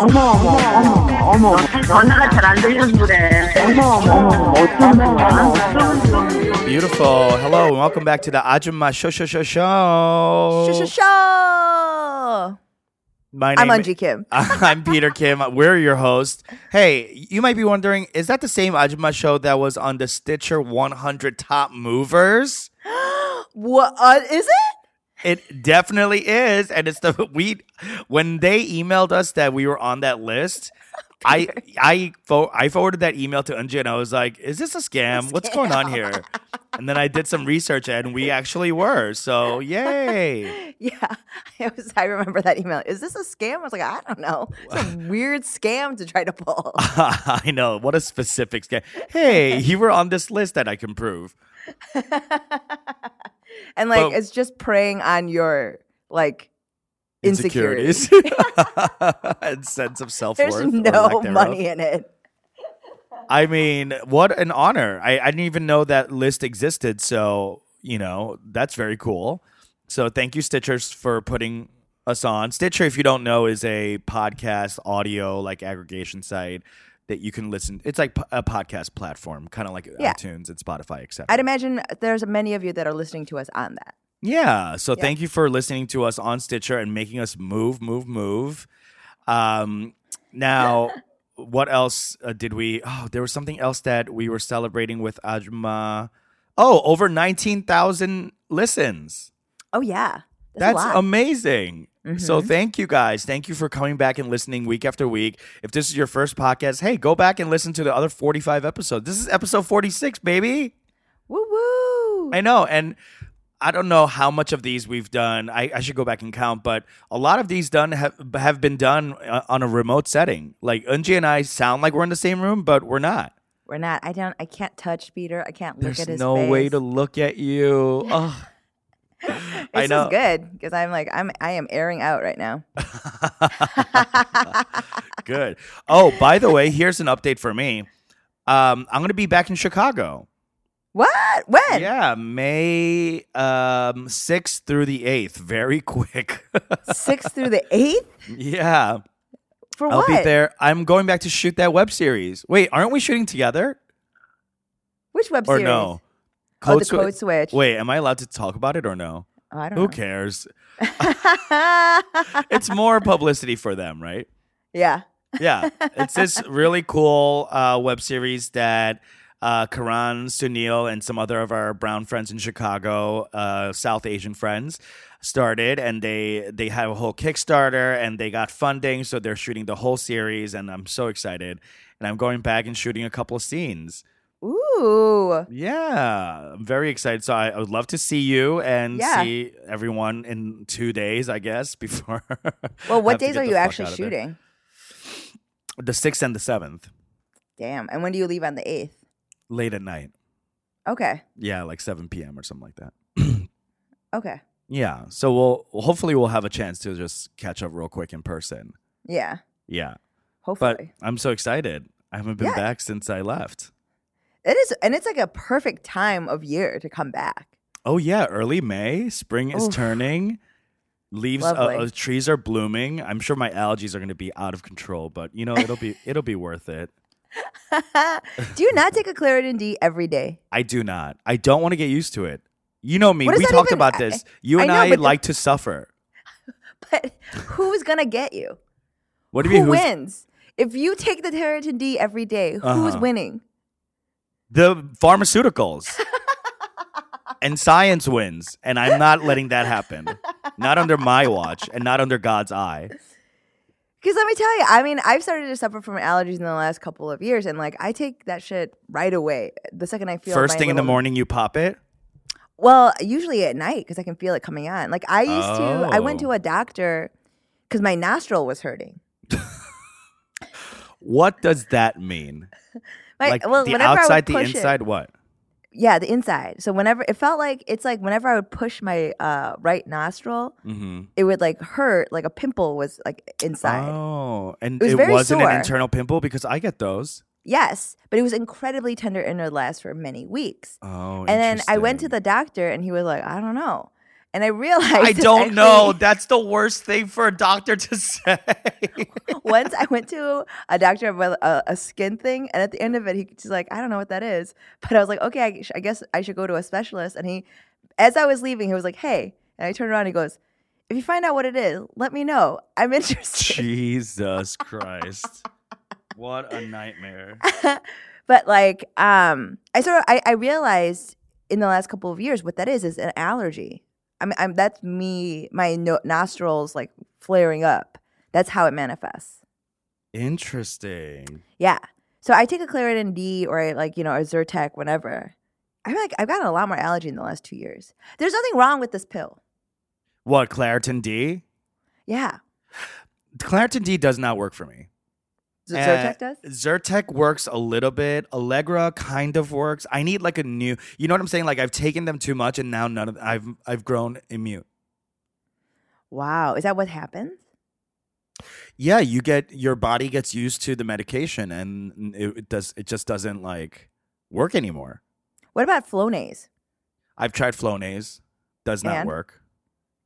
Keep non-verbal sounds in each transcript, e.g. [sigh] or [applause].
어머 어머 어머 어머 전화가 잘 들려서 그래. 어머 어머 어쩜 어쩜 Beautiful. Hello and welcome back to the Ajumma Show Show Show Show. Show Show Show. My name, I'm Eunji Kim. [laughs] I'm Peter Kim. We're your host. Hey, you might be wondering, is that the same Ajumma show that was on the Stitcher 100 Top Movers? [gasps] what uh, is it? It definitely is, and it's the [laughs] we when they emailed us that we were on that list. I I fo- I forwarded that email to Eunji and I was like, "Is this a scam? What's going on here?" And then I did some research and we actually were. So yay! [laughs] Yeah, I was. I remember that email. Is this a scam? I was like, I don't know. It's a [laughs] weird scam to try to pull. I know what a specific scam. Hey, you were on this list that I can prove. And like, Well- it's just preying on your like insecurities. [laughs] and sense of self [laughs] worth. There's no money in it. I mean, what an honor. I, I didn't even know that list existed. So, you know, that's very cool. So, thank you, Stitchers, for putting us on. Stitcher, if you don't know, is a podcast audio like aggregation site that you can listen. It's like a podcast platform, kind of like Yeah. iTunes and Spotify, etc. I'd imagine there's many of you that are listening to us on that. Yeah. So thank you for listening to us on Stitcher and making us move, move, move. Um, now, [laughs] what else uh, did we? Oh, there was something else that we were celebrating with Ajumma. Oh, over 19,000 listens. Oh yeah, that's, That's lot. Mm-hmm. So thank you guys. Thank you for coming back and listening week after week. If this is your first podcast, hey, go back and listen to the other 45 episodes. This is episode 46, baby. woo woo. I know, and I don't know how much of these we've done. I, I should go back and count, but a lot of these done have have been done uh, on a remote setting. Like Eunji and I sound like we're in the same room, but we're not. We're not. I don't. I can't touch Peter. I can't look There's at his face. There's no face. way to look at you. [laughs] [laughs] I know. is good because I'm like I'm. I am airing out right now. [laughs] Good. Oh, by the way, here's an update for me. Um, I'm gonna be back in Chicago. What? When? Yeah, May um, 6th through the 8th. Very [laughs] quick. Sixth through the eighth. yeah. For I'll what? be there. I'm going back to shoot that web series. Wait, aren't we shooting together? Which web Or series? no? Oh, the Code Switch. Wait, am I allowed to talk about it or no? Oh, I don't Who know. cares? [laughs] It's more publicity for them, right? yeah. Yeah. It's this [laughs] really cool uh, web series that uh, Karan, Sunil, and some other of our brown friends in Chicago, uh, South Asian friends, started, and they they had a whole Kickstarter, and they got funding, so they're shooting the whole series, and I'm so excited. And I'm going back and shooting a couple of scenes. Ooh. Yeah, I'm very excited. So I, I would love to see you and Yeah. see everyone in two days, I guess. [laughs] Before. Well, what days are you actually out of there. shooting? The sixth and the seventh, Damn. And when do you leave on the eighth? late at night. Okay. Yeah, like seven p.m. or something like that. [clears throat] Okay. Yeah, so we'll hopefully we'll have a chance to just catch up real quick in person. Yeah. Yeah, Hopefully. but I'm so excited. I haven't been Yeah. back since I left. It is, and it's like a perfect time of year to come back. Oh yeah, early May, spring is Oof. turning. Leaves, uh, uh, trees are blooming. I'm sure my allergies are going to be out of control, but you know it'll be [laughs] it'll be worth it. [laughs] do you not take a Claritin D every day? I do not. I don't want to get used to it. You know me. We talked even- about this. You I and know, I, but the- like to suffer. [laughs] But who's gonna get you? What do you Who mean? Wins? If you take the Claritin D every day, who's Uh-huh. winning? The pharmaceuticals? and science wins, and I'm not letting that happen. Not under my watch, and not under God's eye. Because let me tell you, I mean, I've started to suffer from allergies in the last couple of years, and like I take that shit right away. The second I feel First thing in the morning, you pop it. Well, usually at night because I can feel it coming on. Like I used to, I went Oh. to a doctor because my nostril was hurting. [laughs] What does that mean? My, like well, the whenever I would outside, the push it- inside. What? yeah, the inside. So whenever it felt like it's like whenever I would push my uh, right nostril, Mm-hmm. it would like hurt. Like a pimple was like inside. Oh, and It was it, very wasn't sore. an internal pimple because I get those. Yes, but it was incredibly tender and it last for many weeks. Oh, And then I went to the doctor and he was like, I don't know. And I realized I [laughs] don't know. That's the worst thing for a doctor to [laughs] say. Once I went to a doctor about a, a skin thing, and at the end of it, he, he's like, "I don't know what that is," but I was like, "Okay, I, sh- I guess I should go to a specialist." And he, as I was leaving, he was like, "Hey," and I turned around, and he goes, "If you find out what it is, let me know. I'm [laughs] interested." Jesus Christ. What a nightmare. but like, um, I sort of I, I realized in the last couple of years what that is is an allergy. I mean, I'm, that's me, my no- nostrils like flaring up. That's how it manifests. Interesting. Yeah. So I take a Claritin D or I, like, you know, a Zyrtec whenever. I feel like I've gotten a lot more allergy in the last two years. There's nothing wrong with this pill. What, Claritin D? Yeah. Claritin D does not work for me. Uh, Zyrtec does? Zyrtec works a little bit. Allegra kind of works. I need like a new. You know what I'm saying? Like I've taken them too much, and now none of. I've I've grown immune. Wow. Is that what happens? Yeah, you get your body gets used to the medication, and it, it does. It just doesn't like work anymore. What about Flonase? I've tried Flonase, does not And? work.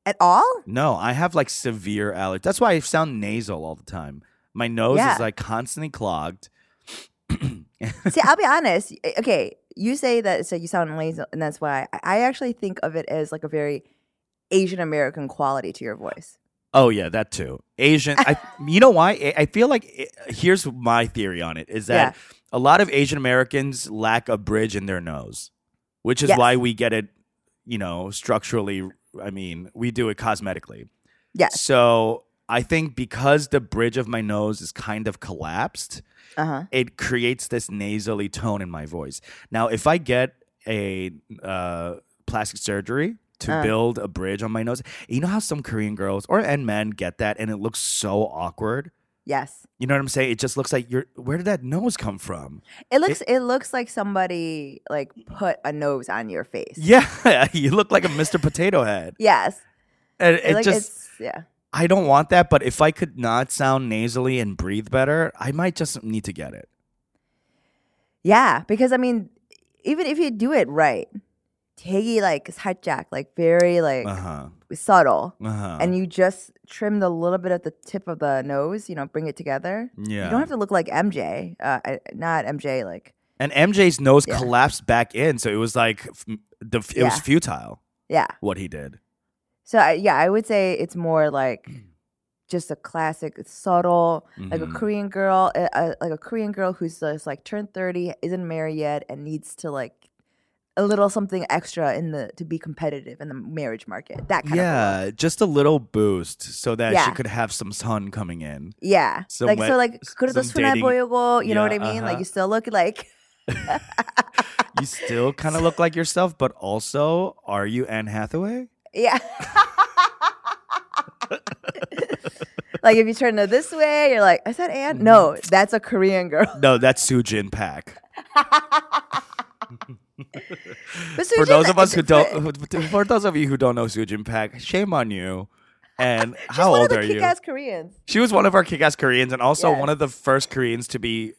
At all? No, I have like severe allergy. That's why I sound nasal all the time. My nose Yeah. is like constantly clogged. [clears throat] See, I'll be honest. Okay, you say that so you sound lazy, and that's why I, I actually think of it as like a very Asian American quality to your voice. Oh yeah, that too. Asian. I. [laughs] You know why? I- I feel like it, here's my theory on it: is that a lot of Asian Americans lack a bridge in their nose, which is Yes. why we get it. You know, structurally. I mean, we do it cosmetically. Yes. So I think because the bridge of my nose is kind of collapsed, Uh huh. it creates this nasally tone in my voice. Now, if I get a uh, plastic surgery to Uh. build a bridge on my nose, you know how some Korean girls or and men get that, and it looks so awkward. Yes. You know what I'm saying? It just looks like you're. Where did that nose come from? It looks it, looks like somebody like put a nose on your face. [laughs] Yeah, [laughs] you look like a Mr. Potato Head, Yes. and It, it like, just. it's yeah. I don't want that, but if I could not sound nasally and breathe better, I might just need to get it. Yeah, because I mean, even if you do it right, 되게 like 살짝, like very like Uh huh. subtle, Uh huh. and you just trim the little bit at the tip of the nose, you know, bring it together. yeah. You don't have to look like MJ, uh, I- not MJ, like And MJ's nose Yeah. collapsed back in, so it was like f- the it was Yeah. futile yeah. what he did. So I, yeah, I would say it's more like just a classic, subtle, like a Mhm. Korean girl, uh, uh, like a Korean girl who's just like turned thirty, isn't married yet, and needs to like a little something extra in the to be competitive in the marriage market. That kind of a look. Yeah, just a little boost so that she Yeah. could have some sun coming in. yeah, Some like wet- so like s- 그래도 some 순해 dating- 보이고, you know what I Yeah, mean? Like uh-huh. you still look like [laughs] You still kind of look like yourself, but also, are you Anne Hathaway? Yeah. like if you turn it this way, you're like, is that Anne? Mm-hmm. No, that's a Korean girl. No, that's SuChin Pak. [laughs] But For those of us who don't, for those of you who don't know SuChin Pak, shame on you. And [laughs] how old are you? kick-ass Koreans. She was one of our kick-ass Koreans, and also Yes. one of the first Koreans to be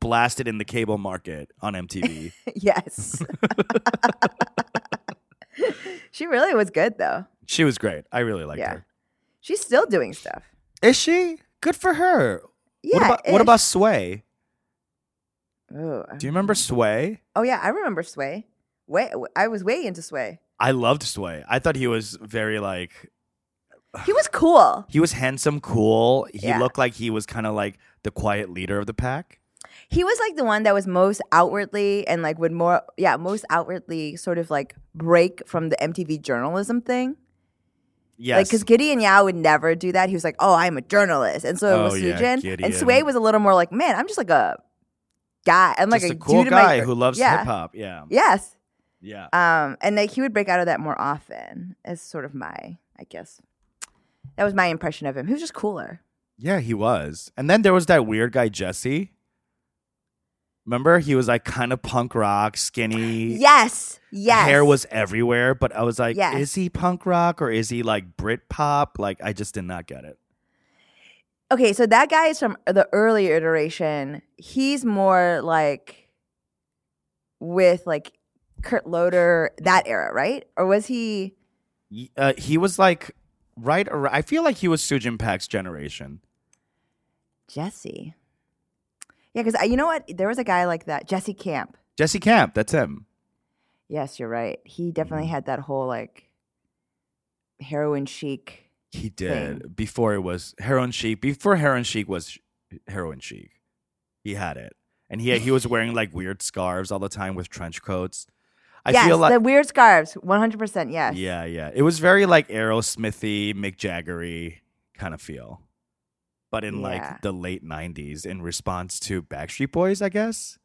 blasted in the cable market on MTV. [laughs] yes. [laughs] she really was good though. she was great. I really liked Yeah. her. She's still doing stuff. Is she? Good for her. Yeah. what about what about Sway? Oh, Do you remember um, Sway? oh yeah, I remember Sway. Way, I was way into Sway. I loved Sway. I thought he was very like He was cool. he was handsome, cool. He Yeah. looked like he was kind of like the quiet leader of the pack. He was like the one that was most outwardly and like would more, yeah, most outwardly sort of like break from the MTV journalism thing. Yes. Like, because Gideon Yago would never do that. He was like, "Oh, I'm a journalist," and so it Oh, was yeah, SuChin. And Sway was a little more like, "Man, I'm just like a guy. I'm like a, a cool dude in my- guy who loves yeah. hip hop. Yeah. Yes, Yeah. Um, and like he would break out of that more often. Is sort of my, I guess, that was my impression of him. He was just cooler. Yeah, he was. And then there was that weird guy Jesse. Remember, he was like kind of punk rock, skinny. Yes, yes. Hair was everywhere, but I was like, Yes. is he punk rock or is he like Brit pop? Like, I just did not get it. okay. So that guy is from the earlier iteration. He's more like with like Kurt Loder that era, right? Or was he? Uh, he was like right. Around, I feel like he was SuChin Pak's generation. Jesse. Yeah, because you know what? There was a guy like that, Jesse Camp. Jesse Camp. That's him. Yes, you're right. He definitely Mm-hmm. had that whole like heroin chic. He did before it was heroin chic. Before heroin chic was heroin chic, he had it, and he he was [laughs] wearing like weird scarves all the time with trench coats. I yes, feel like the weird scarves. One hundred percent. Yes. yeah, yeah. It was very like Aerosmithy, Mick Jaggery kind of feel, but in Yeah. like the late '90s, in response to Backstreet Boys, I guess.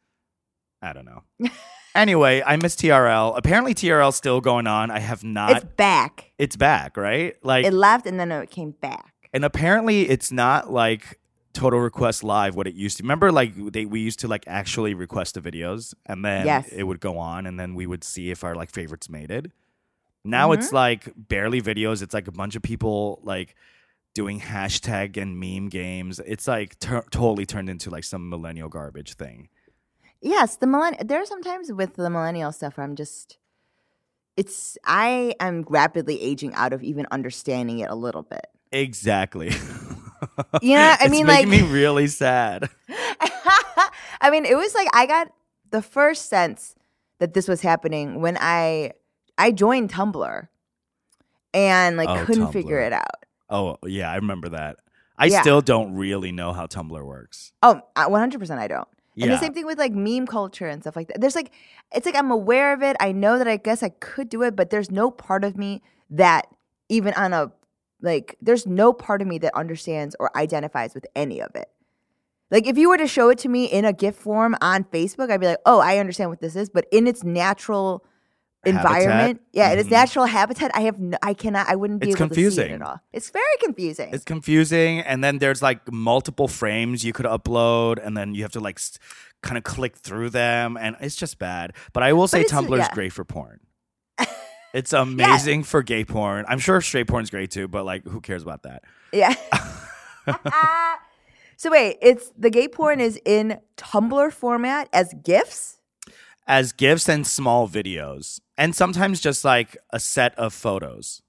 I don't know. [laughs] anyway, I miss TRL. Apparently, TRL's still going on. I have not. It's back. it's back, right? Like It left and then it came back. and apparently it's not like total request live what it used to remember like they we used to like actually request the videos and then Yes. it would go on and then we would see if our like favorites made it now Mm-hmm. it's like barely videos it's like a bunch of people like doing hashtag and meme games it's like tur- totally turned into like some millennial garbage thing Yes, the millenn. There are sometimes with the millennial stuff where I'm just. It's I am rapidly aging out of even understanding it a little bit. exactly You know, I [laughs] It's mean, like- me really sad [laughs] I mean, it was like I got the first sense that this was happening when I I joined Tumblr and like Oh, couldn't figure it out. Oh yeah i remember that i Yeah. still don't really know how tumblr works Oh, one hundred percent, I don't. And Yeah. the same thing with like meme culture and stuff like that. There's like, it's like I'm aware of it. I know that I guess I could do it, but there's no part of me that even on a like, there's no part of me that understands or identifies with any of it. Like, if you were to show it to me in a gift form on Facebook, I'd be like, oh, I understand what this is. But in its natural environment, yeah, in its Mhm. natural habitat, I have, no, I cannot, I wouldn't be It's able to see it at all. It's very confusing. It's confusing, and then there's like multiple frames you could upload, and then you have to like s- kind of click through them, and it's just bad. But I will say Tumblr is yeah. great for porn. [laughs] It's amazing for gay porn. I'm sure straight porn's great too, but like, who cares about that? Yeah. [laughs] [laughs] so wait, it's the gay porn is in Tumblr format as GIFs? As gifs and small videos, and sometimes just like a set of photos.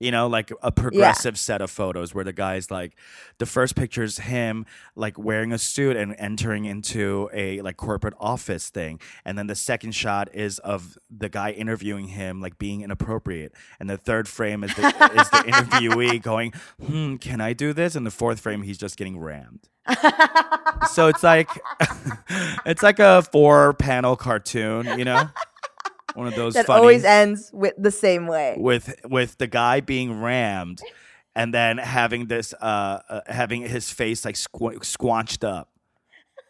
You know, like a progressive set of photos where the guy's like, the first picture is him like wearing a suit and entering into a like corporate office thing, and then the second shot is of the guy interviewing him like being inappropriate, and the third frame is the, is the interviewee [laughs] going, "Hmm, can I do this?" And the fourth frame, he's just getting rammed. [laughs] so it's like, [laughs] it's like a four panel cartoon, you know, one of those That funny always ends with the same way. with with the guy being rammed and then having this uh, uh having his face like squ- squanched up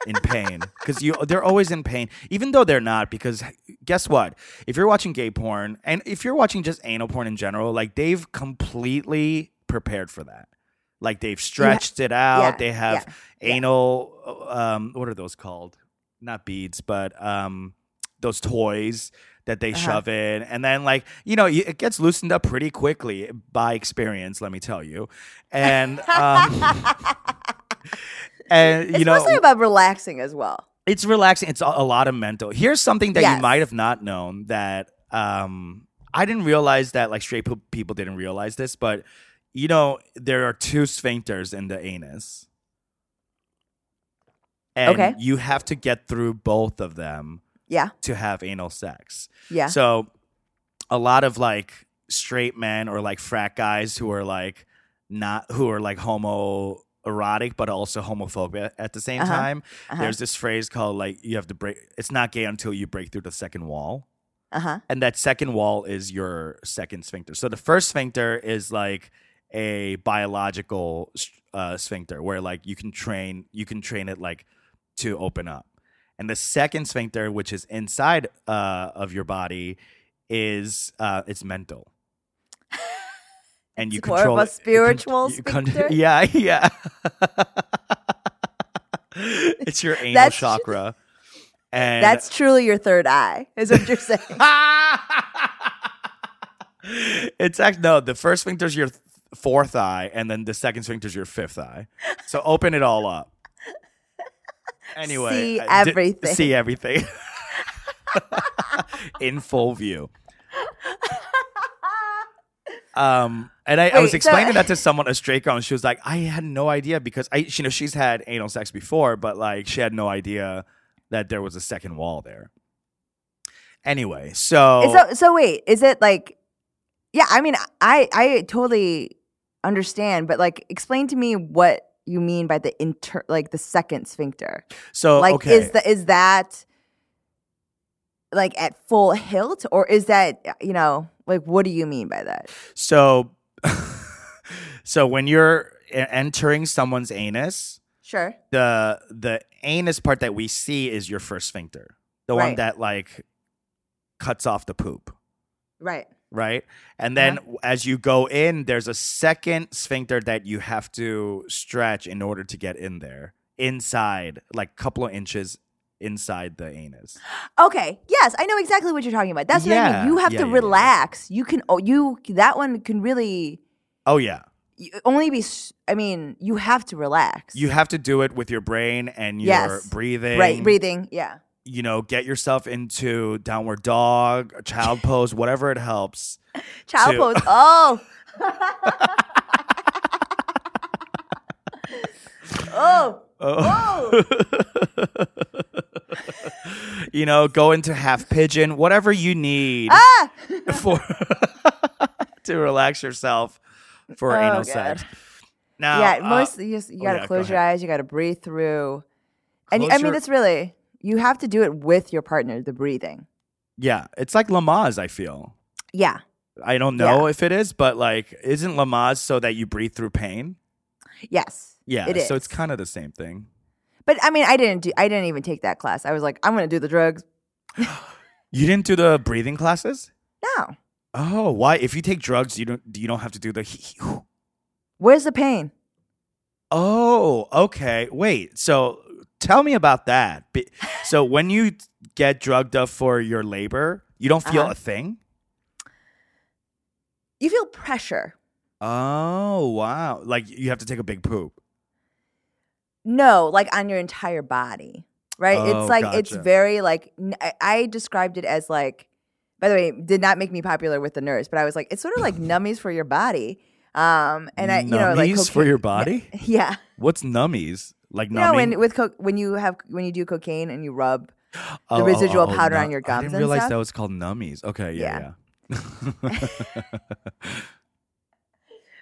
in pain. Because you they're always in pain even though they're not because guess what? If you're watching gay porn and if you're watching just anal porn in general like they've completely prepared for that. Like they've stretched it out. Yeah, they have yeah, yeah. anal um what are those called? Not beads but um those toys that they Uh-huh. shove in and then like you know it gets loosened up pretty quickly by experience let me tell you and um [laughs] and you it's know mostly about relaxing as well. it's relaxing it's a, a lot of mental here's something that Yes. you might have not known that um i didn't realize that like straight people didn't realize this but you know there are two sphincters in the anus and Okay. you have to get through both of them Yeah. to have anal sex Yeah. so a lot of like straight men or like frat guys who are like not who are like homo erotic but also homophobic at the same Uh-huh. time. Uh-huh. There's this phrase called like you have to break it's not gay until you break through the second wall. Uh huh. And that second wall is your second sphincter. So the first sphincter is like a biological uh, sphincter where like you can train you can train it like to open up. And the second sphincter, which is inside uh, of your body, is uh, it's mental. And you It's more of control a it- con- spiritual you con- [laughs] yeah, yeah. [laughs] it's your anal That's- chakra. And That's truly your third eye, is what you're saying. [laughs] it's actually no. The first sphincter's your th- fourth eye, and then the second sphincter's your fifth eye. So open it all up. Anyway, See uh, everything. see everything [laughs] in full view. [laughs] Um, and I, I was Wait, so- explaining that to someone, a straight girl, and she was like, "I had no idea because I, you know, she's had anal sex before, but like she had no idea that there was a second wall there." Anyway, so, So so wait, is it like Yeah, I mean I I totally understand, but like explain to me what you mean by the inter like the second sphincter. so like okay. is the is that like at full hilt or is that you know like what do you mean by that? So, [laughs] so when you're entering someone's anus, Sure. the the anus part that we see is your first sphincter, the one that like cuts off the poop, Right. Right? And then Uh-huh. as you go in, there's a second sphincter that you have to stretch in order to get in there, inside, like a couple of inches inside the anus. Okay. Yes, I know exactly what you're talking about. That's what I mean. You have Yeah, to yeah, yeah. relax. You can oh you that one can really Oh yeah. only be I mean, you have to relax. You have to do it with your brain and your Yes. breathing. right breathing. Yeah. You know, get yourself into downward dog, child pose, whatever it helps. [laughs] Child to- pose. [laughs] [laughs] Oh. oh. Oh. you know, go into half pigeon, whatever you need Ah! for to relax yourself for Oh, anal God. sex. Now, yeah, uh, mostly you, just, you oh, gotta yeah, go close your ahead. eyes. You gotta breathe through, and I mean your- it's really you have to do it with your partner. The breathing. yeah, it's like Lamaze. I feel. Yeah. I don't know if it is, but like, isn't Lamaze so that you breathe through pain? Yes. Yeah, It so it's kind of the same thing. But I mean, I didn't do. I didn't even take that class. I was like, I'm gonna do the drugs. [gasps] You didn't do the breathing classes? No. Oh, why? If you take drugs, you don't you don't have to do the. Where's the pain? Oh, okay. Wait. So tell me about that. So when you get drugged up for your labor, you don't feel Uh-huh. a thing? You feel pressure. Oh, wow. Like you have to take a big poop. No, like on your entire body, right? Oh, it's like it's very like I described it as like. By the way, did not make me popular with the nurse, but I was like, it's sort of like [laughs] nummies for your body. Um, and I, you know, like Nummies for your body? [laughs] Yeah, What's nummies? Like numbing? when with co- when you have when you do cocaine and you rub the oh, residual oh, oh, powder on your I gums didn't and realize stuff. that was called nummies. Okay, yeah, yeah. [laughs]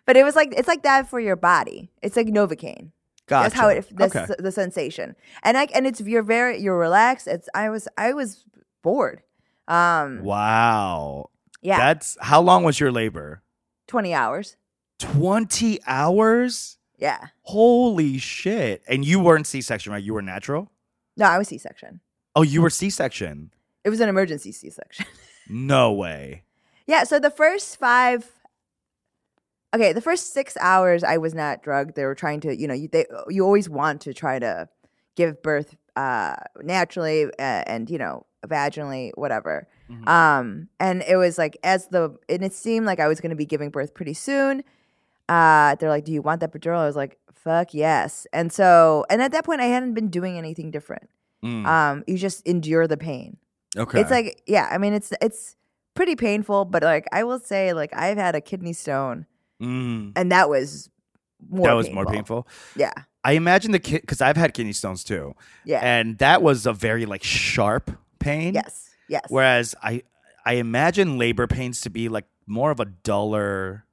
But it was like it's like that for your body. It's like Novocaine. gotcha. That's how it that's okay. the sensation. And like and it's you're very you're relaxed. It's I was I was bored. Um Wow. yeah, That's how long was your labor? 20 hours. 20 hours? Yeah. Holy shit. And you weren't C section, right? You were natural? No, I was C-section. Oh, you were C section. It was an emergency C-section. [laughs] No way. yeah, so the first 5 Okay, the first 6 hours I was not drugged. They were trying to, you know, you they you always want to try to give birth uh naturally uh, and you know, vaginally, whatever. Mhm. Um, and it was like as the and it seemed like I was going to be giving birth pretty soon. Uh, they're like, "Do you want that epidural?" I was like, "Fuck yes!" And so, and at that point, I hadn't been doing anything different. Mm, Um, you just endure the pain. okay. It's like, yeah, I mean, it's it's pretty painful, but like I will say, like I've had a kidney stone, Mm, and that was more. that was more painful. Yeah, I imagine the kid, because I've had kidney stones too. yeah, And that was a very like sharp pain. yes, yes. Whereas I, I imagine labor pains to be like more of a duller,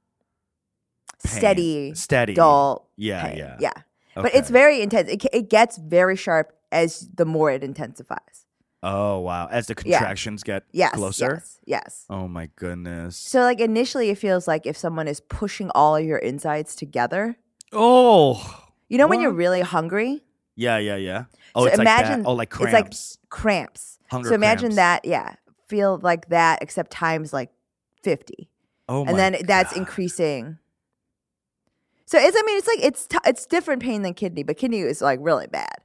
pain. Steady, steady, dull. Yeah, pain. yeah. yeah. But it's very intense. It, it gets very sharp as the more it intensifies. Oh wow! As the Yeah. contractions get Yes. closer. Yes. Yes. Oh my goodness. So like initially it feels like if someone is pushing all of your insides together. oh. You know when you're really hungry? Yeah, yeah, yeah. Oh, So it's like imagine- that. Oh, like it's like- cramps. Cramps. Hunger so imagine cramps. that, yeah. Feel like that except times like 50. Oh my and then that's increasing. So it's I mean it's like it's t- it's different pain than kidney, but kidney is like really bad.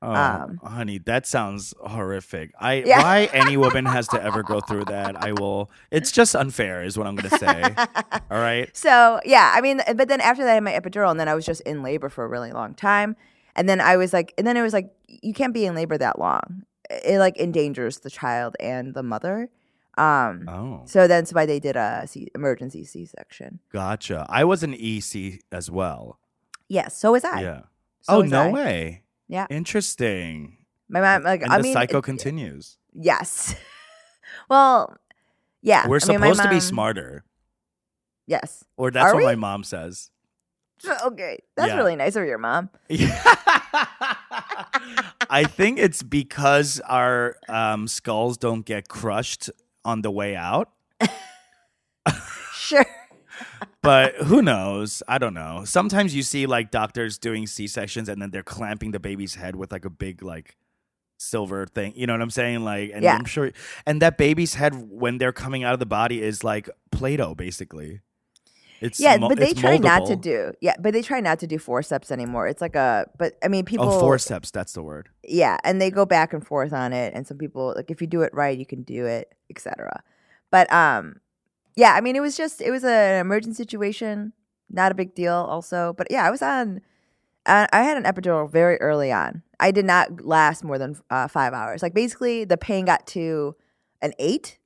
Oh, um, honey, that sounds horrific. I Yeah. why any woman has to ever go through that, I will. It's just unfair, is what I'm gonna say. [laughs] All right. So yeah, I mean, but then after that, I had my epidural, and then I was just in labor for a really long time. And then I was like, and then it was like, you can't be in labor that long. It like endangers the child and the mother. Um, Oh, so that's why they did a C- emergency C section. gotcha. I was an EC as well. Yes, so was I. Yeah. So oh was no I. way. Yeah. Interesting. My mom, like, And I the mean, cycle it- continues. yes. [laughs] well, yeah. We're I mean, my supposed to be smarter, Yes. or that's Are what we? my mom says. [laughs] Okay, that's Yeah. really nice of your mom. [laughs] I think it's because our um, skulls don't get crushed on the way out. [laughs] Sure. But who knows? I don't know. Sometimes you see like doctors doing C sections and then they're clamping the baby's head with like a big like silver thing. You know what I'm saying? Like, and Yeah. I'm sure, and that baby's head when they're coming out of the body is like Play-Doh, basically. It's yeah, but they try not to do. Yeah, but they try not to do forceps anymore. It's like a. But I mean, people. Oh, forceps. That's the word. yeah and they go back and forth on it and some people like if you do it right you can do it etc but um yeah i mean it was just it was an emergent situation not a big deal also but yeah i was on uh, i had an epidural very early on i did not last more than uh, five hours like basically the pain got to an eight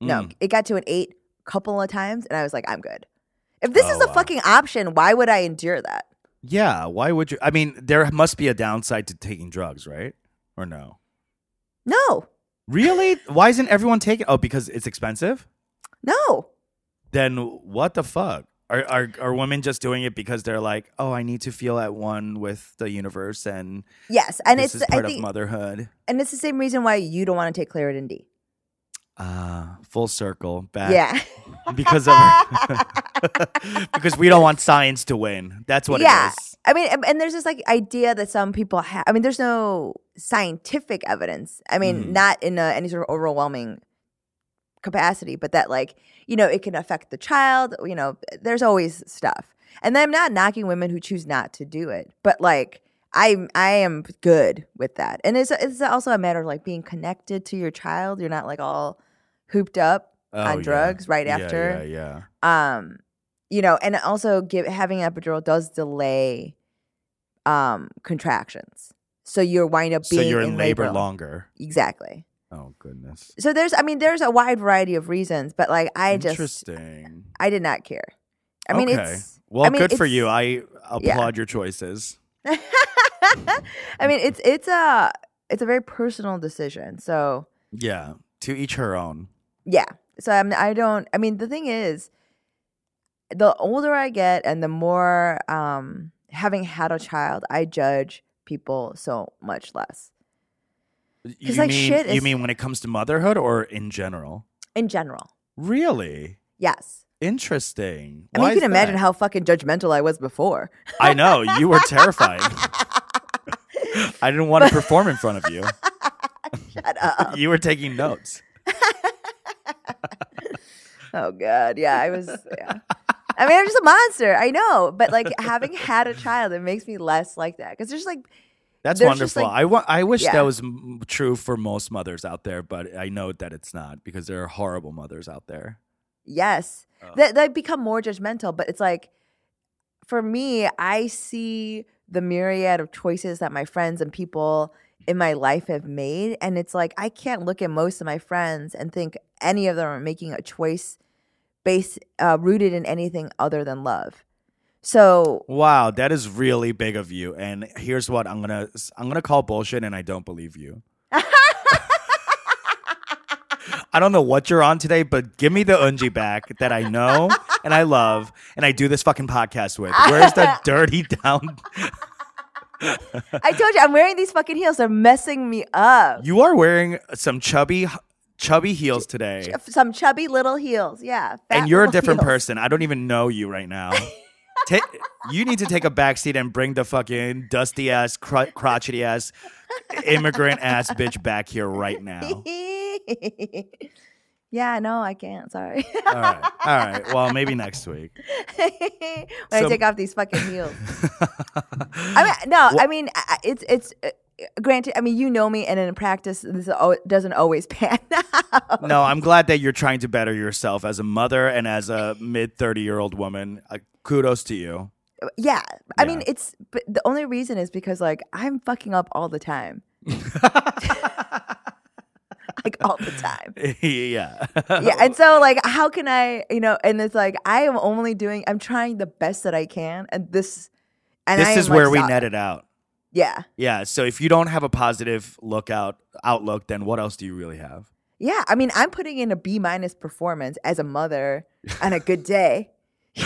no Mm. it got to an eight couple of times and i was like i'm good if this is Oh, a wow. fucking option why would i endure that Yeah. Why would you? I mean, there must be a downside to taking drugs, right? Or no? no Really? Why isn't everyone taking? Oh, because it's expensive. no Then what the fuck? Are, are are women just doing it because they're like, oh, I need to feel at one with the universe, and yes and it's is part i think of motherhood. And it's the same reason why you don't want to take Claritin D. Ah, full circle back. Yeah. because of [laughs] because we don't want science to win. That's what yeah. it is. I mean, and- there's this like idea that some people have. I mean, there's no scientific evidence. I mean, Mhm. not in a, any sort of overwhelming capacity, but that like you know it can affect the child. You know, there's always stuff. And I'm not knocking women who choose not to do it, but like I I am good with that. And it's it's also a matter of like being connected to your child. You're not like all hooped up Oh, on yeah. drugs right Yeah, after. Yeah, yeah. um you know and also give having epidural does delay um contractions so you're wind up being So you're in labor labor longer. exactly Oh goodness. so there's i mean there's a wide variety of reasons but like i just Interesting. i did not care i mean okay. it's well, I mean, good for you. I yeah. applaud your choices. [laughs] [laughs] i mean it's it's a it's a very personal decision so Yeah, to each her own. yeah so I'm, i don't i mean the thing is the older i get and the more um having had a child i judge people so much less You like, mean shit you mean when it comes to motherhood or in general? in general Really yes interesting. i mean Why you can imagine how fucking judgmental i was before I know you were [laughs] terrified. I didn't want to perform in front of you. [laughs] shut up You were taking notes. [laughs] oh god yeah i was yeah i mean i'm just a monster i know but like having had a child it makes me less like that because there's like That's There's wonderful. like- I want. I wish Yeah. that was m- true for most mothers out there, but I know that it's not because there are horrible mothers out there. Yes. Oh. They, they become more judgmental, but it's like, for me, I see the myriad of choices that my friends and people in my life have made. And it's like, I can't look at most of my friends and think any of them are making a choice based, uh, rooted in anything other than love. So, Wow, that is really big of you. And here's what I'm gonna. I'm gonna call bullshit, and I don't believe you. I don't know what you're on today, but give me the Eunji back that I know and I love, and I do this fucking podcast with. Where's the [laughs] dirty down? I told you, I'm wearing these fucking heels. They're messing me up. You are wearing some chubby, chubby heels today. Some chubby little heels. Yeah. and you're a different heels. person. I don't even know you right now. [laughs] Ta you need to take a backseat and bring the fucking dusty ass, cr- crotchety ass, immigrant ass bitch back here right now. [laughs] [laughs] yeah, no, I can't. Sorry. All right, all right. Well, maybe [laughs] next week. [laughs] when I take off these fucking heels. I mean, no, I mean, it's it's. Uh, granted, I mean, you know me, and in practice, this doesn't always pan out. No, I'm glad that you're trying to better yourself as a mother and as a mid 30 year old woman. Uh, kudos to you. Yeah, I mean, it's but the only reason is because like I'm fucking up all the time. Like all the time. [laughs] yeah. Yeah, and so like, how can I, you know? And it's like I am only doing, I'm trying the best that I can, and this, and this I is am, where like, we so- net it out. Yeah, Yeah. So if you don't have a positive lookout outlook, then what else do you really have? yeah. I mean, I'm putting in a B minus performance as a mother on a good day. [laughs]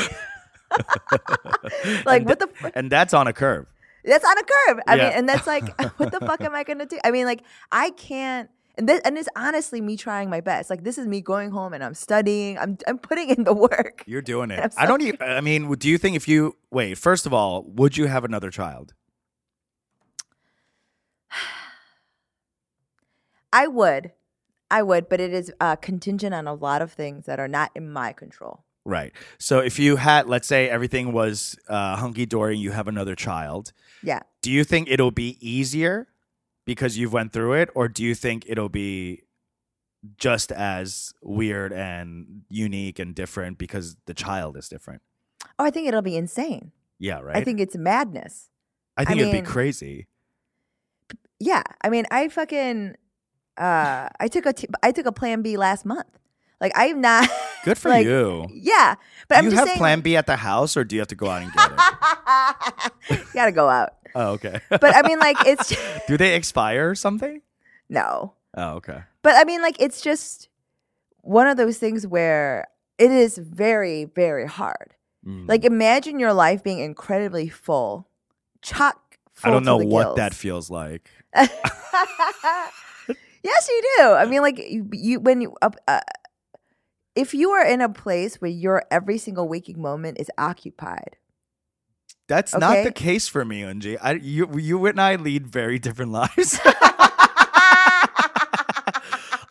like And what the. F- And that's on a curve. That's on a curve. I Yeah. mean, and that's like, [laughs] what the fuck am I gonna do? I mean, like, I can't. And this, and it's honestly me trying my best. Like, this is me going home and I'm studying. I'm, I'm putting in the work. You're doing it. [laughs] I don't even, I mean, do you think if you, wait, first of all, would you have another child? [sighs] I would, I would, but it is uh, contingent on a lot of things that are not in my control. Right. So if you had, let's say everything was uh, hunky dory and you have another child, Yeah. do you think it'll be easier because you've went through it, or do you think it'll be just as weird and unique and different because the child is different? Oh, I think it'll be insane. Yeah, right. I think it's madness. I think I it'd mean- be crazy. Yeah. I mean, I fucking, uh, I took a, t- I took a Plan B last month. Like I'm not. [laughs] Good for like, you. Yeah, but Do I'm you have saying. Plan B at the house, or do you have to go out and get it? [laughs] you gotta go out. Oh, okay. [laughs] But I mean, like it's [laughs] do they expire or something? no. Oh, okay. But I mean, like it's just one of those things where it is very, very hard. Mm. Like imagine your life being incredibly full, chock. Full I don't to know the what gills. that feels like. [laughs] yes, you do. I mean, like you, you when you. Uh, if you are in a place where your every single waking moment is occupied, That's not the case for me, Eunji. I, you, you and I lead very different [laughs] lives.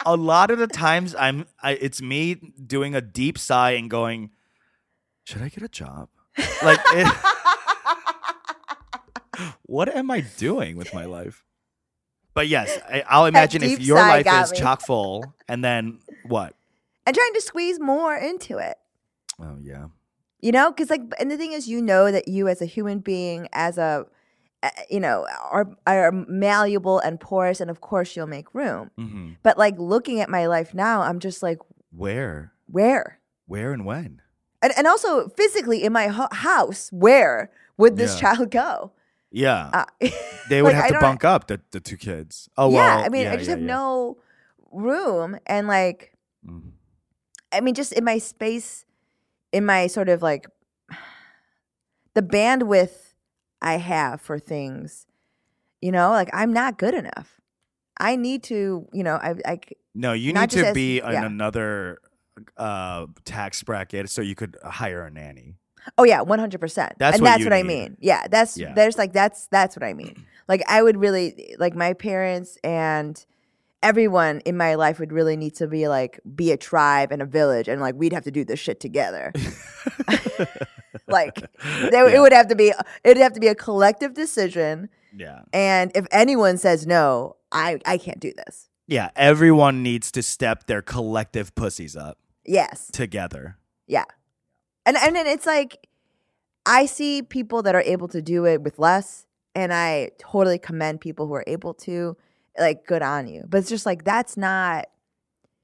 a lot of the times, I'm. I, it's me doing a deep sigh and going, "Should I get a job?" Like, it, [laughs] what am I doing with my life? But yes, I, I'll imagine if your life is me. chock full, and then what? and trying to squeeze more into it. Oh yeah. You know, because like, and the thing is, you know that you as a human being, as a, you know, are are malleable and porous, and of course you'll make room. hmm But like looking at my life now, I'm just like, Where? where? Where and when? And and also physically in my ho- house, where would this Yeah. child go? Yeah. Uh, [laughs] They would like, have to bunk up the, the two kids. Oh yeah, well. I mean, yeah, I just yeah, have no room, and like, Mhm. I mean, just in my space, in my sort of like the bandwidth I have for things, you know, like I'm not good enough. I need to, you know, I, I No, you need to as- be in yeah. another uh, tax bracket so you could hire a nanny. oh yeah, one hundred percent. That's and what that's what I mean. Yeah, that's Yeah. there's like that's that's what I mean. Like I would really like my parents and everyone in my life would really need to be like be a tribe and a village, and like we'd have to do this shit together. [laughs] [laughs] like there, Yeah. it would have to be it'd have to be a collective decision Yeah. and if anyone says no i i can't do this Yeah. Everyone needs to step their collective pussies up yes together. yeah and and then it's like i see people that are able to do it with less and i totally commend people who are able to like good on you but it's just like that's not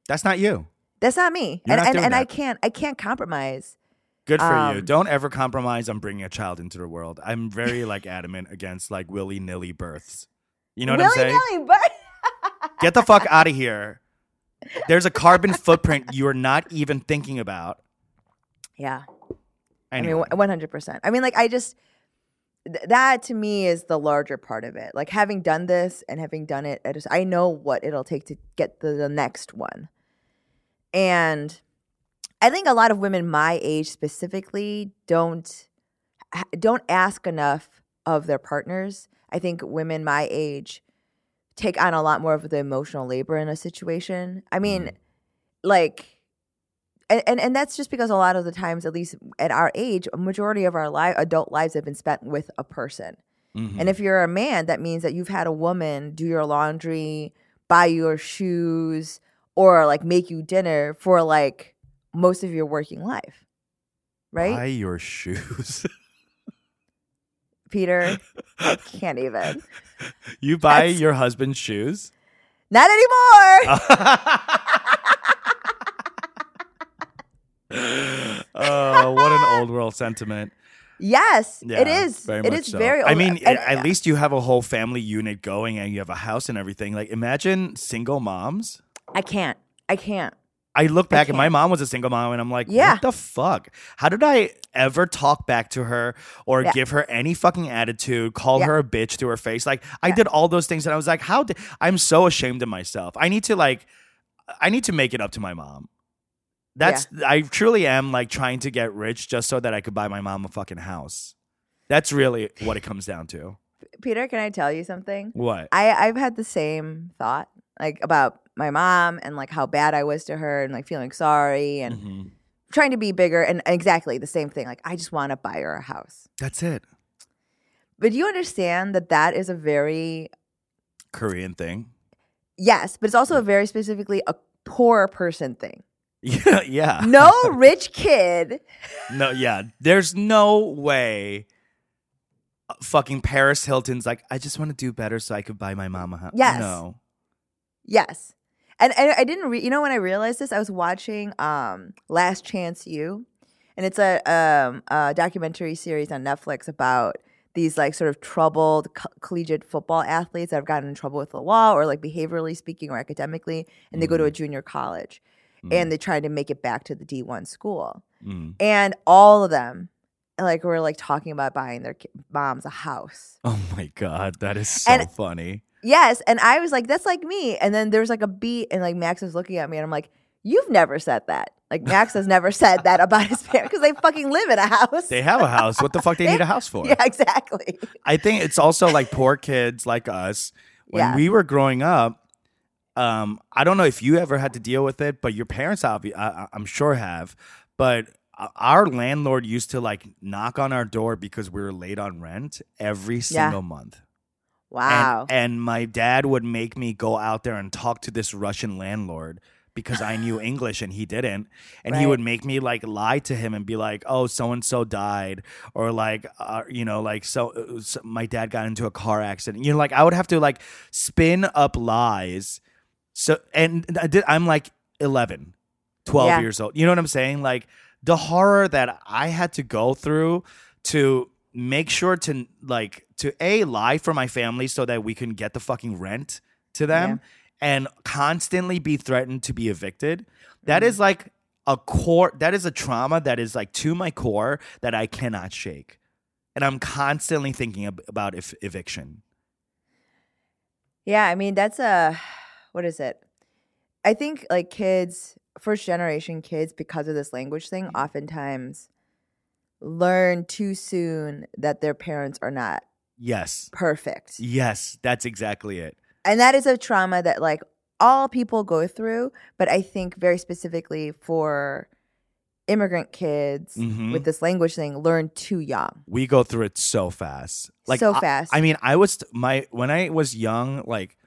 That's not you. that's not me You're and not and, doing and i that. can't i can't compromise Good for you. Um, Don't ever compromise on bringing a child into the world. I'm very [laughs] like adamant against like willy nilly births. You know what I'm saying? Willy-nilly, but [laughs] Get the fuck out of here. There's a carbon footprint you're not even thinking about. yeah Anyway. I mean, one hundred percent. I mean, like I just th- that to me is the larger part of it. Like having done this and having done it, I just I know what it'll take to get the, the next one, and I think a lot of women my age specifically don't don't ask enough of their partners. I think women my age take on a lot more of the emotional labor in a situation. I mean, Mhm. like and, and and that's just because a lot of the times, at least at our age, a majority of our life, adult lives have been spent with a person. Mhm. And if you're a man, that means that you've had a woman do your laundry, buy your shoes, or like make you dinner for like most of your working life, right, Buy your shoes. [laughs] Peter? [laughs] I can't even. you buy That's- your husband's shoes? Not anymore. [laughs] oh, [laughs] what an old world sentiment. yes, Yeah, it is. Very It is so. very. I mean, and- at least you have a whole family unit going and you have a house and everything. Like, imagine single moms. I can't. I can't. I look back and my mom was a single mom, and I'm like, Yeah. what the fuck? How did I ever talk back to her or Yeah. give her any fucking attitude, call Yeah. her a bitch to her face? Like, I did all those things, and I was like, how did I'm so ashamed of myself. I need to like, I need to make it up to my mom. That's I truly am like trying to get rich just so that I could buy my mom a fucking house. That's really what it comes down to. Peter, can I tell you something? What? I I've had the same thought like about my mom and like how bad I was to her and like feeling sorry and Mhm. trying to be bigger and exactly the same thing. Like I just want to buy her a house. That's it. But do you understand that that is a very Korean thing. yes, but it's also a very specifically a poor person thing. Yeah, [laughs] yeah. No rich kid. No, yeah. There's no way. Fucking Paris Hilton's like, I just want to do better so I could buy my mom a house. Yes. No. Yes. And, and I didn't, re- you know, when I realized this, I was watching um, Last Chance U, and it's a, um, a documentary series on Netflix about these like sort of troubled co- collegiate football athletes that have gotten in trouble with the law or like behaviorally speaking or academically, and they go to a junior college and they tried to make it back to the D1 school. Mm. And all of them, like, were like talking about buying their moms a house. Oh my God. That is so And- funny. Yes, and I was like, "That's like me." And then there's like a beat, and like Max was looking at me, and I'm like, "You've never said that." Like Max has never said that about his parents because they fucking live in a house. They have a house. What the fuck they need a [laughs] house for? yeah, exactly. I think it's also like poor kids like us. When Yeah. we were growing up, um, I don't know if you ever had to deal with it, but your parents, obvi- I, I'm sure have. But uh, our landlord used to like knock on our door because we were late on rent every single month. Wow. And, and my dad would make me go out there and talk to this Russian landlord because I knew [sighs] English and he didn't. And he would make me like lie to him and be like, "Oh, so and so died," or like, uh, you know, like so, uh, so my dad got into a car accident. You know, like I would have to like spin up lies. So and I did, I'm like 11, 12 Yeah. years old. You know what I'm saying? Like the horror that I had to go through to make sure to like to a lie for my family so that we can get the fucking rent to them and constantly be threatened to be evicted That Mm-hmm. is like a core that is a trauma that is like to my core that i cannot shake and i'm constantly thinking ab- about ev- eviction yeah, I mean that's a what is it? I think like kids, first generation kids, because of this language thing, Mm-hmm. oftentimes learn too soon that their parents are not yes perfect. yes that's exactly it and that is a trauma that like all people go through but i think very specifically for immigrant kids Mhm. with this language thing learn too young we go through it so fast like So I- fast. I, mean i was my when i was young like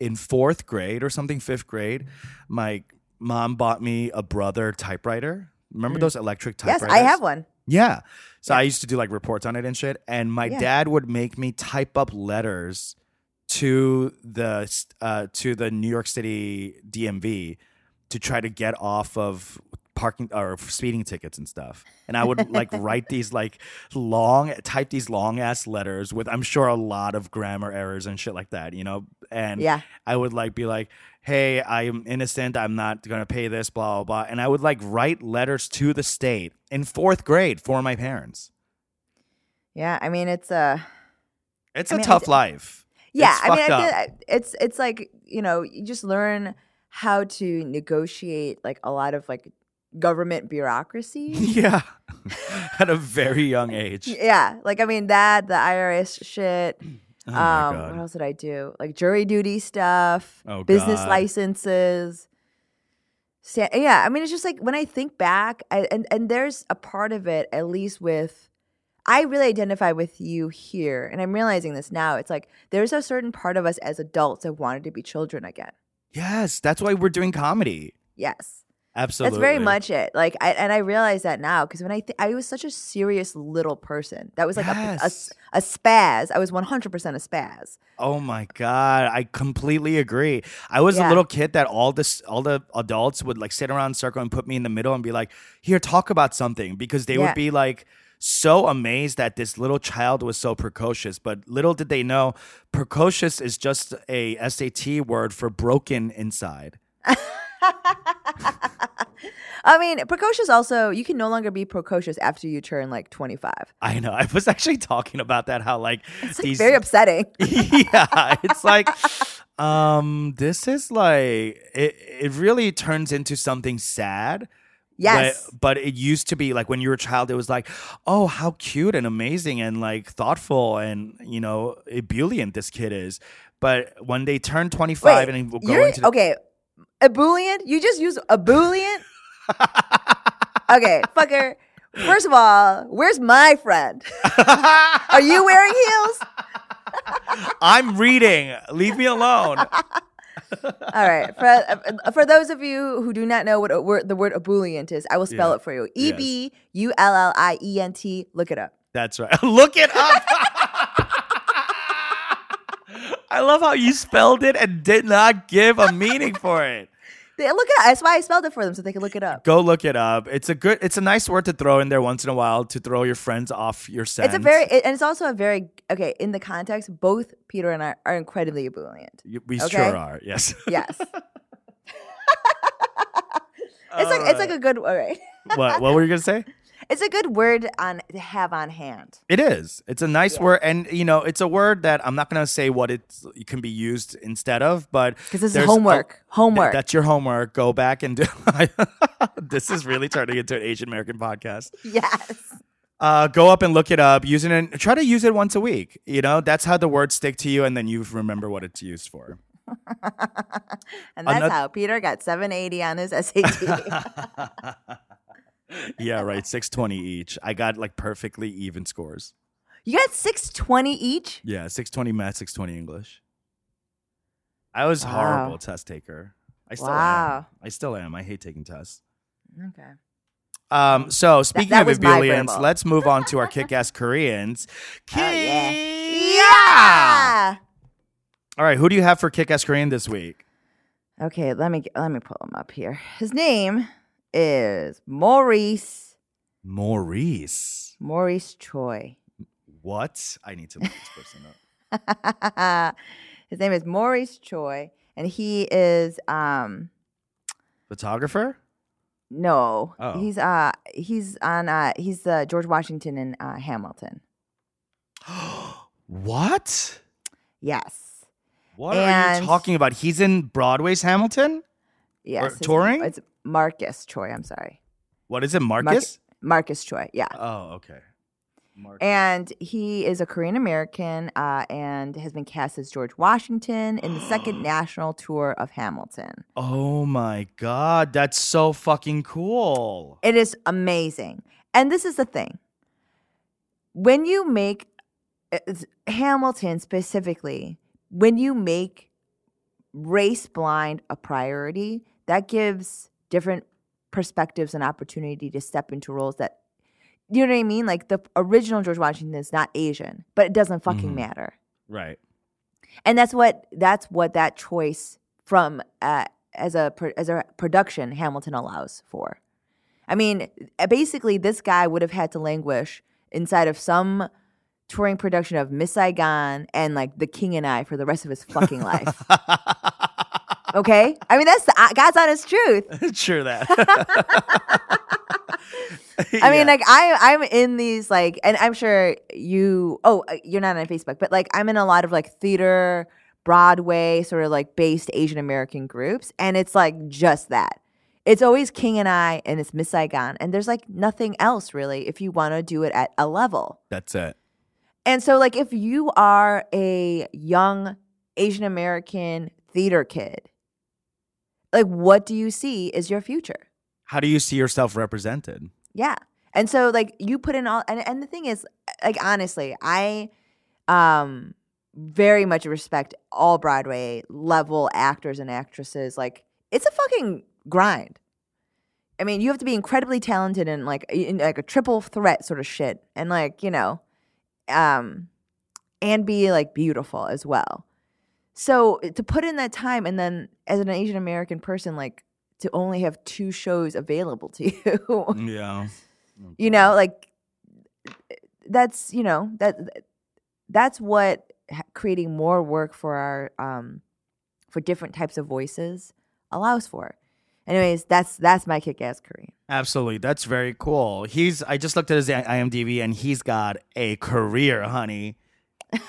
in fourth grade or something fifth grade my mom bought me a brother typewriter. Remember those electric typewriters? yes i have one. Yeah. So i used to do like reports on it and shit and my Yeah. dad would make me type up letters to the uh, to the new york city dmv to try to get off of parking or speeding tickets and stuff. And i would like write [laughs] these like long type these long ass letters with i'm sure a lot of grammar errors and shit like that you know? And Yeah. i would like be like hey i'm innocent. I'm not gonna pay this blah blah blah. And i would like write letters to the state in fourth grade for my parents. Yeah i mean it's a, it's I a mean, tough it's- life. Yeah It's i mean I feel, it's it's like you know you just learn how to negotiate like a lot of like government bureaucracy [laughs] yeah [laughs] at a very young age yeah like i mean that the irs shit [clears throat] oh um, what else did I do? Like jury duty stuff, Oh, business God. licenses. Sa- yeah, I mean, it's just like when I think back, I, and and there's a part of it, at least with, I really identify with you here, and I'm realizing this now. It's like there's a certain part of us as adults that wanted to be children again. yes that's why we're doing comedy Yes, Absolutely. That's very much it. Like, I, and I realize that now because when I th- I was such a serious little person. That was like a, a, a spaz. I was one hundred percent a spaz. Oh my god, I completely agree. I was a little kid that all this all the adults would like sit around in a circle and put me in the middle and be like, "Here, talk about something," because they Yeah. would be like so amazed that this little child was so precocious. But little did they know, precocious is just a SAT word for broken inside. [laughs] I mean, precocious also. You can no longer be precocious after you turn like twenty five. I know. I was actually talking about that. How like [laughs] It's like these very upsetting. [laughs] yeah, it's like um this is like it it really turns into something sad. Yes. But, but it used to be like when you were a child, it was like, oh, how cute and amazing and like thoughtful and you know ebullient this kid is. But when they turn twenty five Wait, and go into the, okay. Ebullient? You just use ebullient? Okay, fucker. First of all, where's my friend? Are you wearing heels? [laughs] I'm reading. Leave me alone. All right. For for those of you who do not know what a word, the word ebullient is, I will spell Yeah. it for you. E B U L L I E N T. Look it up. That's right. [laughs] Look it up. [laughs] I love how you spelled it and did not give a meaning for it. They- Look it up. That's why I spelled it for them so they can look it up. Go look it up. It's a good. It's a nice word to throw in there once in a while to throw your friends off your scent. It's a very it, and it's also a very okay in the context. Both Peter and I are incredibly ebullient. We okay. sure are. Yes. Yes. [laughs] [laughs] It's like it's like a good all right. what? What were you gonna say? [laughs] It's a good word on to have on hand. It is. It's a nice Yeah. word, and you know, it's a word that I'm not gonna say what it's, it can be used instead of, but because this is there's a- homework. Homework. that's your homework. Go back and do. [laughs] this is really turning into an Asian American podcast. Yes. Uh, go up and look it up. Use it and try to use it once a week. You know, that's how the words stick to you, and then you remember what it's used for. [laughs] And that's Anoth- how Peter got 780 on his SAT. [laughs] yeah, right. Six twenty each. I got like perfectly even scores. you got 620 each? Yeah, six twenty math, six twenty English. I was Wow. horrible test taker. I still am. Wow. I still am. I hate taking tests. Okay. Um, so speaking that of was ebullience, let's move on to our [laughs] kick-ass Koreans. Oh, yeah. Yeah. All right, who do you have for kick-ass Korean this week? Okay, let me let me pull him up here. His name is Maurice Maurice. Maurice Choi. What? I need to look this person up. [laughs] His name is Maurice Choi, and he is um Photographer? no, Oh. he's uh he's on uh he's uh, George Washington in uh, Hamilton. [gasps] what? Yes, What are you talking about? He's in Broadway's Hamilton? Yes, his- touring? It's Marcus Choi. I'm sorry, What is it, Marcus? Marcus Choi. Yeah. Oh, okay. Marcus. And he is a Korean American uh, and has been cast as George Washington in the second [gasps] national tour of Hamilton. oh my god, that's so fucking cool. It is amazing. And this is the thing when you make Hamilton specifically, when you make race blind a priority, that gives different perspectives and opportunity to step into roles that you know what I mean? Like the original George Washington is not Asian, but it doesn't fucking Mhm. matter. Right. And that's what that's what that choice from uh, as a as a production Hamilton allows for. I mean, basically, this guy would have had to languish inside of some touring production of Miss Saigon and like The King and I for the rest of his fucking life. [laughs] Okay, I mean that's the, uh, God's honest truth. [laughs] True that. [laughs] [laughs] I mean, like I I'm in these like, and I'm sure you. Oh, uh, you're not on Facebook, but like I'm in a lot of like theater, Broadway, sort of like based Asian American groups, and it's like just that. It's always King and I, and it's Miss Saigon, and there's like nothing else really if you want to do it at a level. that's it. And so, like, if you are a young Asian American theater kid, like, what do you see is your future? How do you see yourself represented? Yeah. And so like you put in all and, and the thing is like honestly, I um very much respect all Broadway level actors and actresses. Like it's a fucking grind. I mean, you have to be incredibly talented and like in like a triple threat sort of shit, and like you know, um, and be like beautiful as well. So to put in that time, and then as an Asian American person, like to only have two shows available to [laughs] you, Yeah. you know, like that's you know that that's what creating more work for our um for different types of voices allows for. Anyways, that's that's my kick-ass Korean. Absolutely. That's very cool. He's I just looked at his IMDb and he's got a career, honey.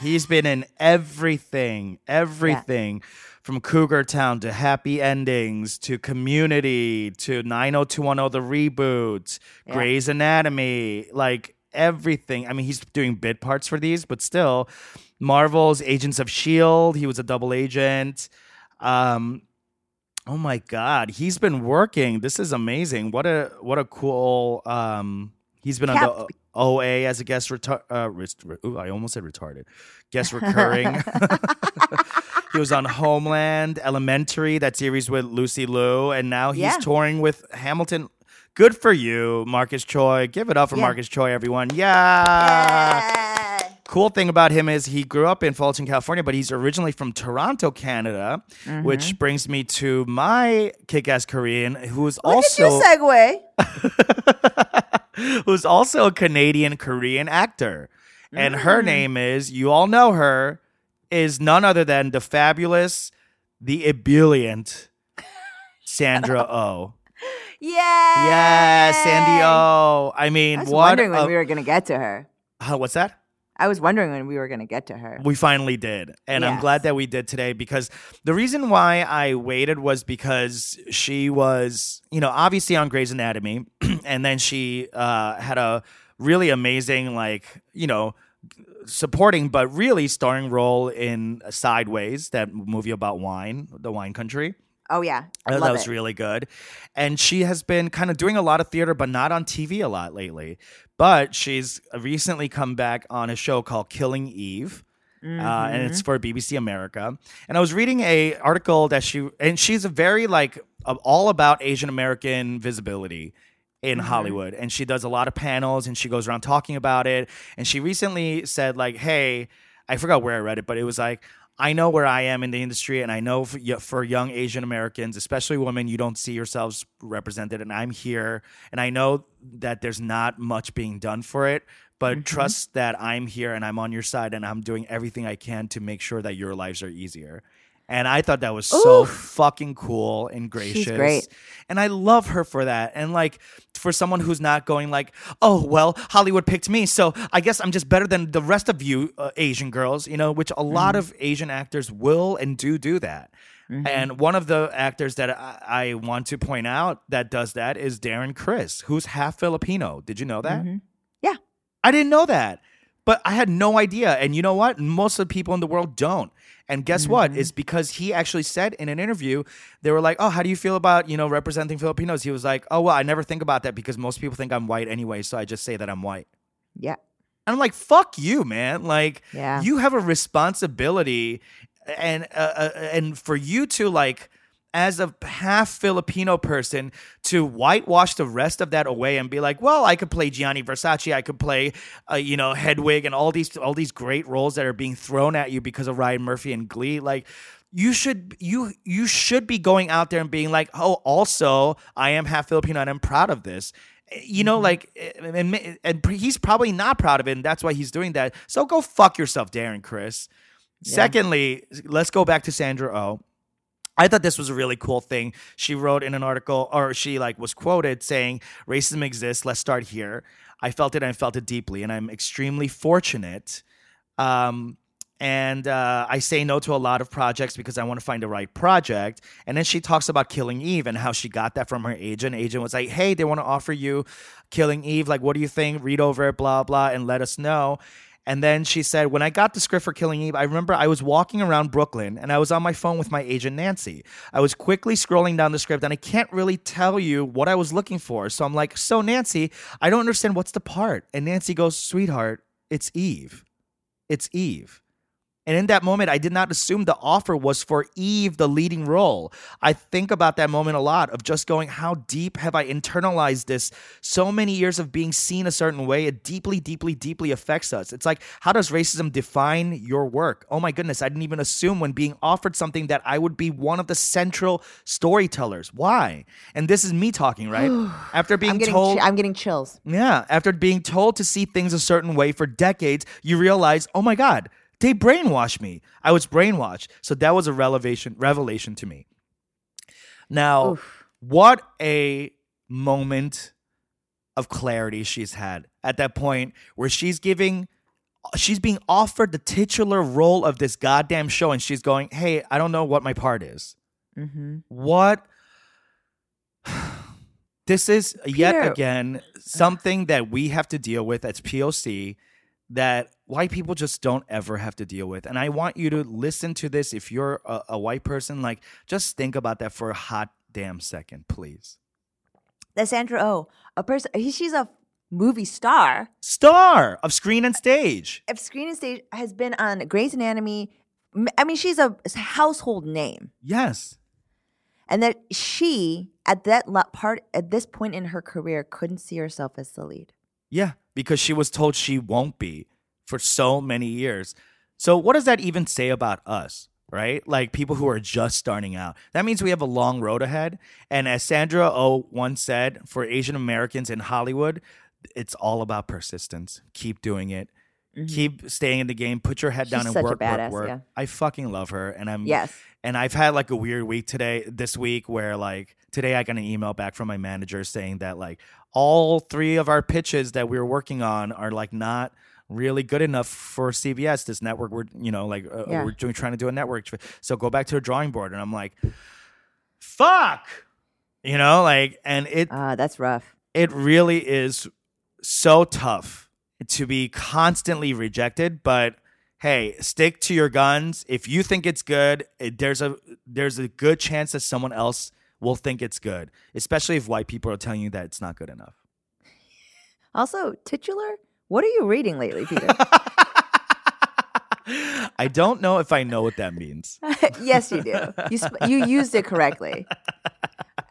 He's been in everything, everything from Cougar Town to Happy Endings to Community to 90210 the reboot, Yeah. Grey's Anatomy, like everything. I mean, he's doing bit parts for these, but still Marvel's Agents of Shield, he was a double agent. Um Oh my god, he's been working. This is amazing. What a what a cool um he's been on the OA as a guest retar- uh ooh, I almost said retarded. Guest recurring. [laughs] [laughs] he was on Homeland, Elementary, that series with Lucy Liu, and now he's Yeah. touring with Hamilton. Good for you, Marcus Choi. Give it up for Yeah. Marcus Choi, everyone. Yeah. Cool thing about him is he grew up in Fulton, California, but he's originally from Toronto, Canada, Mm-hmm. which brings me to my kick-ass Korean, who is Look also at your segue. Who's also a Canadian Korean actor. And Mm. her name is, you all know her, is none other than the fabulous, the ebullient [laughs] Sandra Oh. Yeah. Yeah, Sandy Oh. I mean, what? I was what? wondering when we were gonna get to her. Huh, what's that? I was wondering when we were gonna get to her. We finally did. And I'm glad that we did today because the reason why I waited was because she was, you know, obviously on Grey's Anatomy. [clears throat] and then she uh, had a really amazing, like, you know, supporting but really starring role in Sideways, that movie about wine, the wine country. Oh yeah, I that was it. really good. And she has been kind of doing a lot of theater, but not on TV a lot lately. But she's recently come back on a show called Killing Eve. Uh, and Mm-hmm. it's for BBC America. And I was reading a article that she and she's a very like all about Asian American visibility in Mm-hmm. Hollywood. And she does a lot of panels and she goes around talking about it. And she recently said like, "Hey, I forgot where I read it, but it was like." I know where I am in the industry, and I know for, for young Asian Americans, especially women, you don't see yourselves represented. And I'm here, and I know that there's not much being done for it, but mm-hmm. trust that I'm here and I'm on your side, and I'm doing everything I can to make sure that your lives are easier. And I thought that was so fucking cool and gracious. She's great. And I love her for that. And like for someone who's not going like, "Oh, well, Hollywood picked me, so I guess I'm just better than the rest of you uh, Asian girls," you know, which a lot mm-hmm. of Asian actors will and do do that. Mm-hmm. And one of the actors that I, I want to point out that does that is Darren Criss, who's half Filipino. Did you know that? Mm-hmm. Yeah. I didn't know that. But I had no idea. And you know what? Most of the people in the world don't. And guess what? It's because he actually said in an interview, they were like, Oh, how do you feel about, you know, representing Filipinos? He was like, Oh, well, I never think about that because most people think I'm white anyway, so I just say that I'm white. Yeah. And I'm like, fuck you, man. Like, Yeah. you have a responsibility, and uh, uh, and for you to like, as a half Filipino person, to whitewash the rest of that away and be like, well, I could play Gianni Versace, I could play, uh, you know, Hedwig, and all these all these great roles that are being thrown at you because of Ryan Murphy and Glee, like. You should you you should be going out there and being like, oh, also I am half Filipino and I'm proud of this you know, like, and, and he's probably not proud of it, and that's why he's doing that. So go fuck yourself, Darren Criss. Secondly, let's go back to Sandra Oh. I thought this was a really cool thing. She wrote in an article, or she like was quoted saying, "Racism exists. Let's start here." I felt it, I felt it deeply, and I'm extremely fortunate. Um, and uh, I say no to a lot of projects because I want to find the right project. And then she talks about Killing Eve and how she got that from her agent. Agent was like, "Hey, they want to offer you Killing Eve. Like, what do you think? Read over it, blah blah, and let us know." And then she said, when I got the script for Killing Eve, I remember I was walking around Brooklyn and I was on my phone with my agent Nancy. I was quickly scrolling down the script and I can't really tell you what I was looking for. So I'm like, so Nancy, I don't understand what's the part. And Nancy goes, sweetheart, it's Eve. It's Eve. And in that moment, I did not assume the offer was for Eve, the leading role. I think about that moment a lot of just going, how deep have I internalized this? So many years of being seen a certain way, it deeply, deeply, deeply affects us. It's like, how does racism define your work? Oh my goodness, I didn't even assume when being offered something that I would be one of the central storytellers. Why? And this is me talking, right? [sighs] After being I'm told. chi- I'm getting chills. Yeah, after being told to see things a certain way for decades, you realize, oh my God, they brainwashed me. I was brainwashed. So that was a revelation revelation to me. Now, what a moment of clarity she's had at that point where she's giving she's being offered the titular role of this goddamn show and she's going, "Hey, I don't know what my part is." Mm-hmm. What [sighs] this is yet Peter. again something that we have to deal with as POC that white people just don't ever have to deal with. And I want you to listen to this if you're a, a white person, like just think about that for a hot damn second, please. That's Sandra Oh, a person. She's a movie star. Star of screen and stage. If Screen and Stage has been on Grey's Anatomy, I mean, she's a household name. Yes. and that she at that part at this point in her career couldn't see herself as the lead. Yeah, because she was told she won't be for so many years. So, what does that even say about us, right? Like people who are just starting out. That means we have a long road ahead. And as Sandra O once said, for Asian Americans in Hollywood, it's all about persistence. Keep doing it. Keep staying in the game. Put your head down and work, badass, work, work. yeah. I fucking love her, and I'm Yes. and I've had like a weird week today, this week, where like today I got an email back from my manager saying that like all three of our pitches that we were working on are like not really good enough for CBS. This network, we're you know like uh, Yeah. we're doing trying to do a network, so go back to the drawing board. And I'm like, fuck, you know, like, and it Ah, that's rough. it really is so tough to be constantly rejected but hey stick to your guns if you think it's good it, there's a there's a good chance that someone else will think it's good especially if white people are telling you that it's not good enough Also, titular. What are you reading lately, Peter? i don't know if i know what that means yes, you do. You sp- you used it correctly,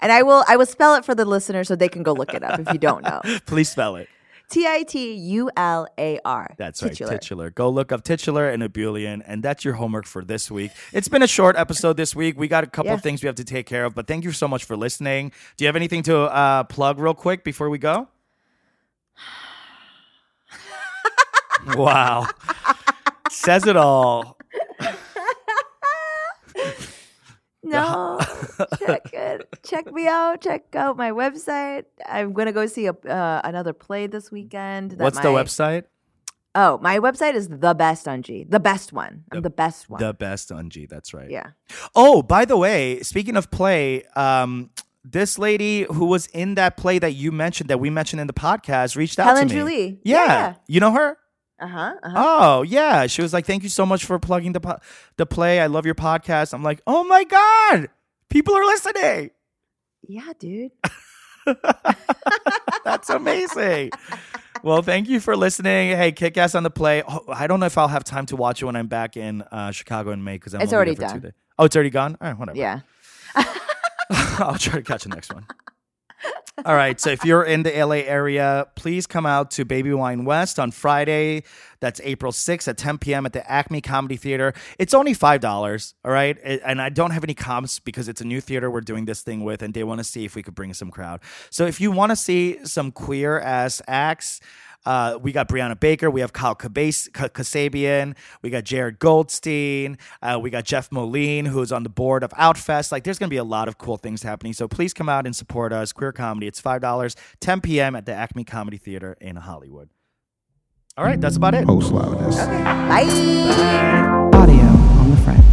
and I will I will spell it for the listener so they can go look it up if you don't know. please spell it T I T U L A R. That's titular. right, titular. Go look up titular and ebullient, and that's your homework for this week. It's been a short episode this week. We got a couple Yeah. of things we have to take care of, but thank you so much for listening. Do you have anything to uh, plug real quick before we go? Wow, says it all. [laughs] No, check it. Check me out. Check out my website. I'm gonna go see a uh, another play this weekend. that What's the my- website? Oh, my website is the best on G. The best one. I'm The- best one. The best on G. That's right. yeah. Oh, by the way, speaking of play, um, this lady who was in that play that you mentioned, that we mentioned in the podcast, reached out Helen to me. Julie. Yeah. Yeah. you know her. Uh huh. Uh-huh. Oh yeah, she was like, "Thank you so much for plugging the po- the play. I love your podcast." I'm like, "Oh my god, people are listening. Yeah, dude. [laughs] That's amazing." well, thank you for listening. Hey, kick ass on the play. Oh, I don't know if I'll have time to watch it when I'm back in uh, Chicago in May because I'm It's already done. Oh, it's already gone. All right, whatever. Yeah. [laughs] I'll try to catch the next one. All right. So if you're in the LA area, please come out to Baby Wine West on Friday. That's April 6th at 10 p.m. at the Acme Comedy Theater. It's only $5. All right. And I don't have any comps because it's a new theater we're doing this thing with, and they want to see if we could bring some crowd. So if you want to see some queer ass acts, uh, we got Brianna Baker. We have Kyle Kabas- Ka- Kasabian. We got Jared Goldstein. Uh, we got Jeff Moline, who's on the board of Outfest. Like, there's going to be a lot of cool things happening. So please come out and support us. Queer comedy. It's $5, 10 p.m. at the Acme Comedy Theater in Hollywood. All right, that's about it. Post loudness. Bye. Audio on the French.